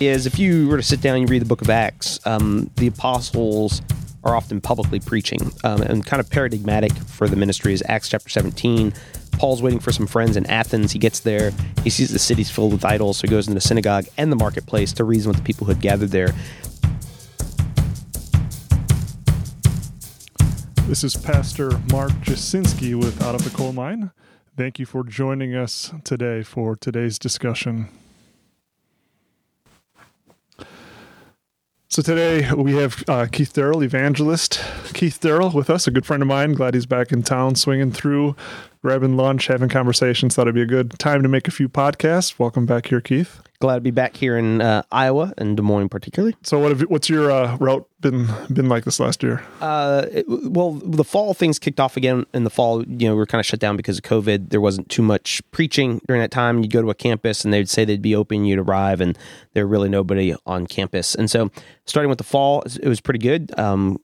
is if you were to sit down and read the book of Acts, um, the apostles are often publicly preaching. Um, and kind of paradigmatic for the ministry is Acts chapter 17. Paul's waiting for some friends in Athens. He gets there. He sees the city's filled with idols, so he goes into the synagogue and the marketplace to reason with the people who had gathered there. This is Pastor Mark Jasinski with Out of the Coal Mine. Thank you for joining us today for today's discussion. So today we have uh, Keith Darrell, evangelist. Keith Darrell with us, a good friend of mine. Glad he's back in town, swinging through, grabbing lunch, having conversations. Thought it'd be a good time to make a few podcasts. Welcome back here, Keith. Glad to be back here in uh, Iowa and Des Moines, particularly. So, what have, what's your uh, route been been like this last year? Uh, it, well, the fall things kicked off again in the fall. You know, we were kind of shut down because of COVID. There wasn't too much preaching during that time. You'd go to a campus and they'd say they'd be open. You'd arrive and there really nobody on campus. And so, starting with the fall, it was pretty good. Um,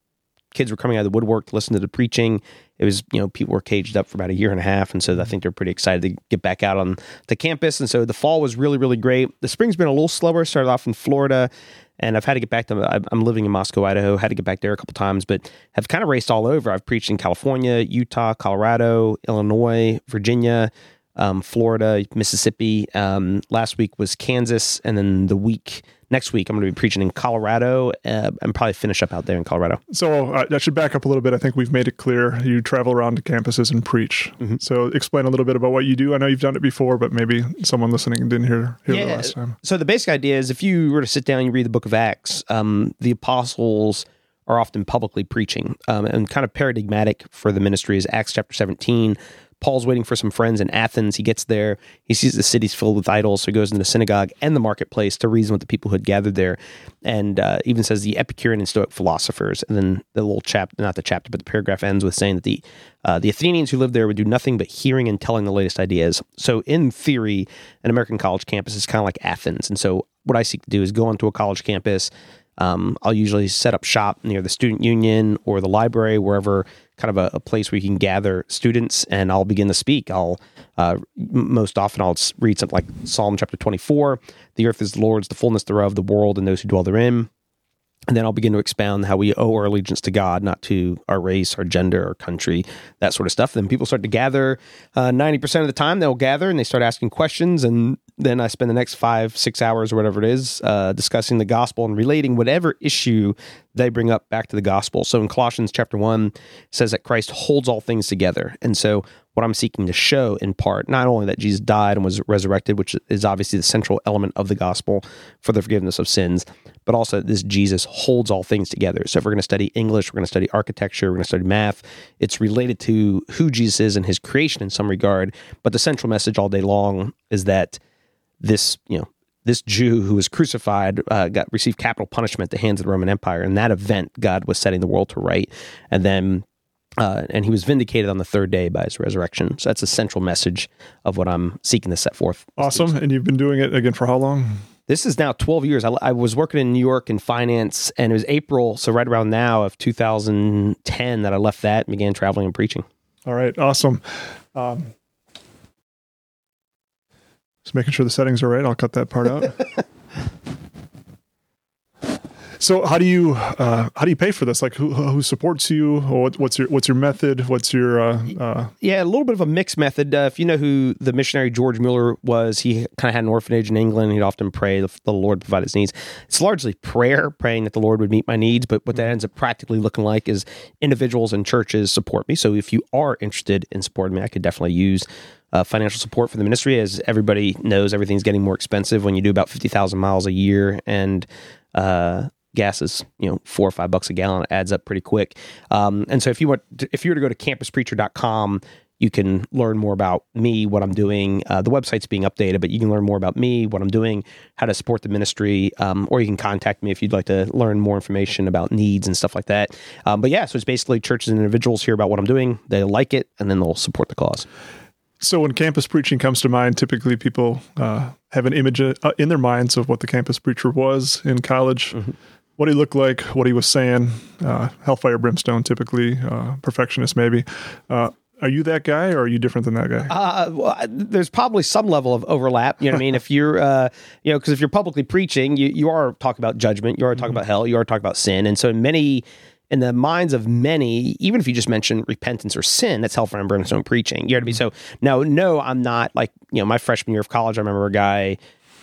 kids were coming out of the woodwork to listen to the preaching. It was, you know, people were caged up for about a year and a half. And so I think they're pretty excited to get back out on the campus. And so the fall was really, really great. The spring's been a little slower. Started off in Florida, and I've had to get back to, I'm living in Moscow, Idaho, had to get back there a couple times, but have kind of raced all over. I've preached in California, Utah, Colorado, Illinois, Virginia, um, Florida, Mississippi. Um, last week was Kansas, and then the week next week I'm going to be preaching in Colorado uh, and probably finish up out there in Colorado. So uh, I should back up a little bit. I think we've made it clear you travel around to campuses and preach. Mm-hmm. So explain a little bit about what you do. I know you've done it before, but maybe someone listening didn't hear, hear yeah. the last time. So the basic idea is if you were to sit down and read the book of Acts, um, the apostles are often publicly preaching um, and kind of paradigmatic for the ministry is Acts chapter 17 Paul's waiting for some friends in Athens. He gets there. He sees the city's filled with idols, so he goes into the synagogue and the marketplace to reason with the people who had gathered there, and uh, even says the Epicurean and Stoic philosophers. And then the little chapter, not the chapter, but the paragraph ends with saying that the uh, the Athenians who lived there would do nothing but hearing and telling the latest ideas. So, in theory, an American college campus is kind of like Athens. And so, what I seek to do is go onto a college campus. Um, I'll usually set up shop near the student union or the library, wherever kind of a, a, place where you can gather students and I'll begin to speak. I'll uh, most often I'll read something like Psalm chapter 24. The earth is the Lord's, the fullness thereof, the world and those who dwell therein. And then I'll begin to expound how we owe our allegiance to God, not to our race, our gender, our country, that sort of stuff. Then people start to gather. Uh, 90% of the time, they'll gather and they start asking questions. And then I spend the next five, six hours or whatever it is uh, discussing the gospel and relating whatever issue they bring up back to the gospel. So in Colossians chapter 1, says that Christ holds all things together. And so what I'm seeking to show in part, not only that Jesus died and was resurrected, which is obviously the central element of the gospel for the forgiveness of sins, but also this Jesus holds all things together. So if we're going to study English, we're going to study architecture, we're going to study math, it's related to who Jesus is and his creation in some regard. But the central message all day long is that this, you know, this Jew who was crucified uh, got received capital punishment at the hands of the Roman Empire. In that event, God was setting the world to right, and then uh, and he was vindicated on the third day by his resurrection. So that's a central message of what I'm seeking to set forth. Awesome. And you've been doing it again for how long? This is now 12 years. I, I, was working in New York in finance, and it was April, so right around now of 2010 that I left that and began traveling and preaching. All right. Awesome. Um, just making sure the settings are right. I'll cut that part out. So how do you uh, how do you pay for this? Like who, who supports you? What, what's your what's your method? What's your uh, uh... yeah? A little bit of a mixed method. Uh, if you know who the missionary George Mueller was, he kind of had an orphanage in England. He'd often pray the, the Lord provide his needs. It's largely prayer, praying that the Lord would meet my needs. But what that ends up practically looking like is individuals and churches support me. So if you are interested in supporting me, I could definitely use uh, financial support for the ministry. As everybody knows, everything's getting more expensive when you do about 50,000 miles a year. And uh, gas is you know four or five bucks a gallon. It adds up pretty quick. Um, and so if you want, to, if you were to go to campuspreacher.com, you can learn more about me, what I'm doing. Uh, the website's being updated, but you can learn more about me, what I'm doing, how to support the ministry, um, or you can contact me if you'd like to learn more information about needs and stuff like that. Um, but yeah, so it's basically churches and individuals hear about what I'm doing, they like it, and then they'll support the cause. So when campus preaching comes to mind, typically people uh, have an image uh, in their minds of what the campus preacher was in college. Mm-hmm what he looked like, what he was saying, uh, hellfire brimstone, typically uh, perfectionist, maybe. Uh, are you that guy or are you different than that guy? Uh, well, there's probably some level of overlap. You know what I mean? If you're, uh, you know, because if you're publicly preaching, you, you are talking about judgment, you are talking mm-hmm. about hell, you are talking about sin. And so in many, in the minds of many, even if you just mention repentance or sin, that's hellfire for brimstone preaching. You know what I mean? So no, no, I'm not like, you know, my freshman year of college, I remember a guy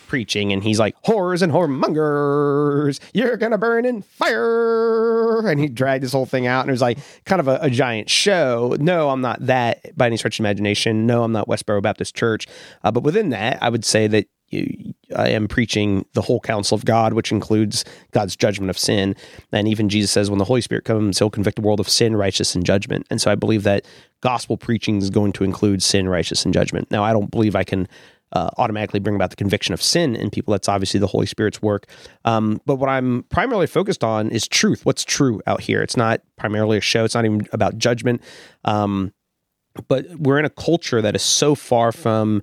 preaching and he's like, whores and whoremongers, you're going to burn in fire. And he dragged this whole thing out and it was like kind of a, a, giant show. No, I'm not that by any stretch of imagination. No, I'm not Westboro Baptist Church. Uh, but within that, I would say that you, I am preaching the whole counsel of God, which includes God's judgment of sin. And even Jesus says, when the Holy Spirit comes, he'll convict the world of sin, righteousness, and judgment. And so I believe that gospel preaching is going to include sin, righteousness, and judgment. Now, I don't believe I can uh, automatically bring about the conviction of sin in people. That's obviously the Holy Spirit's work. Um, but what I'm primarily focused on is truth. What's true out here? It's not primarily a show. It's not even about judgment. Um, but we're in a culture that is so far from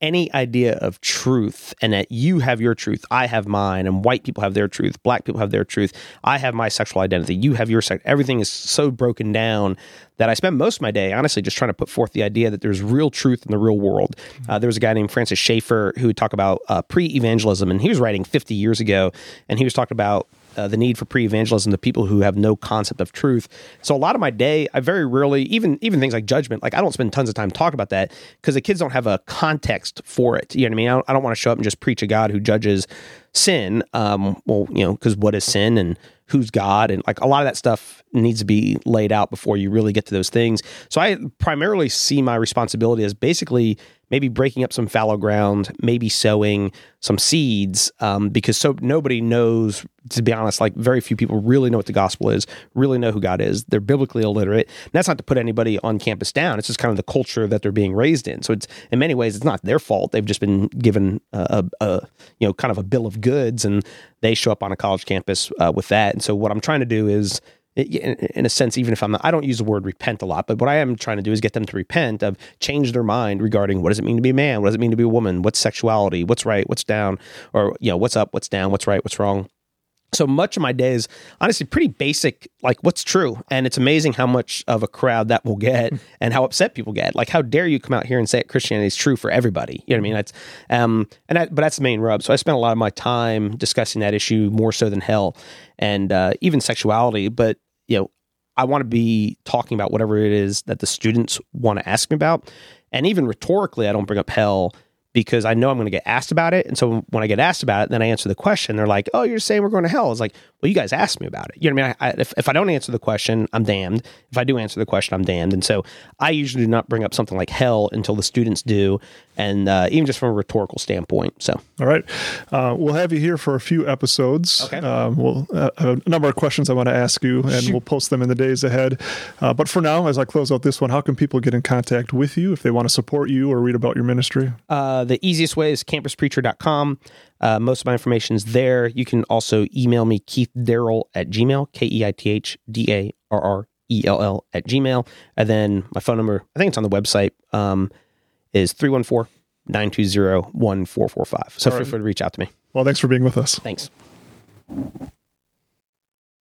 any idea of truth and that you have your truth, I have mine, and white people have their truth, black people have their truth, I have my sexual identity, you have your sex. Everything is so broken down that I spend most of my day, honestly, just trying to put forth the idea that there's real truth in the real world. Uh, there was a guy named Francis Schaeffer who would talk about uh, pre evangelism, and he was writing 50 years ago, and he was talking about uh, the need for pre-evangelism to people who have no concept of truth. So a lot of my day, I very rarely, even even things like judgment, like I don't spend tons of time talking about that because the kids don't have a context for it. You know what I mean? I don't, don't want to show up and just preach a God who judges sin. Um, well, you know, because what is sin and who's God and like a lot of that stuff needs to be laid out before you really get to those things. So I primarily see my responsibility as basically maybe breaking up some fallow ground, maybe sowing some seeds, um, because so nobody knows. To be honest, like very few people really know what the gospel is, really know who God is. They're biblically illiterate. And that's not to put anybody on campus down. It's just kind of the culture that they're being raised in. So it's in many ways it's not their fault. They've just been given a, a, a you know kind of a bill of goods, and they show up on a college campus uh, with that. And so what I'm trying to do is in a sense, even if I'm not, I don't use the word repent a lot, but what I am trying to do is get them to repent of change their mind regarding what does it mean to be a man? What does it mean to be a woman? What's sexuality? What's right? What's down? Or, you know, what's up? What's down? What's right? What's wrong? So much of my day is honestly pretty basic, like what's true. And it's amazing how much of a crowd that will get and how upset people get. Like, how dare you come out here and say Christianity is true for everybody? You know what I mean? That's, um, and that, but that's the main rub. So I spent a lot of my time discussing that issue more so than hell and uh, even sexuality. But, you know, I want to be talking about whatever it is that the students want to ask me about. And even rhetorically, I don't bring up hell because I know I'm going to get asked about it. And so when I get asked about it, then I answer the question. They're like, "Oh, you're saying we're going to hell?" It's like, well, you guys asked me about it. You know what I mean? I, I, if, if I don't answer the question, I'm damned. If I do answer the question, I'm damned. And so I usually do not bring up something like hell until the students do, and uh, even just from a rhetorical standpoint. So, all right, uh, we'll have you here for a few episodes. Okay. Um, we'll uh, have a number of questions I want to ask you, and Shoot. we'll post them in the days ahead. Uh, but for now, as I close out this one, how can people get in contact with you if they want to support you or read about your ministry? The easiest way is campuspreacher.com. Uh, most of my information is there. You can also email me, Keith Darrell at Gmail, K E I T H D A R R E L L at Gmail. And then my phone number, I think it's on the website, um, is 314 920 1445. So All feel right. free to reach out to me. Well, thanks for being with us. Thanks.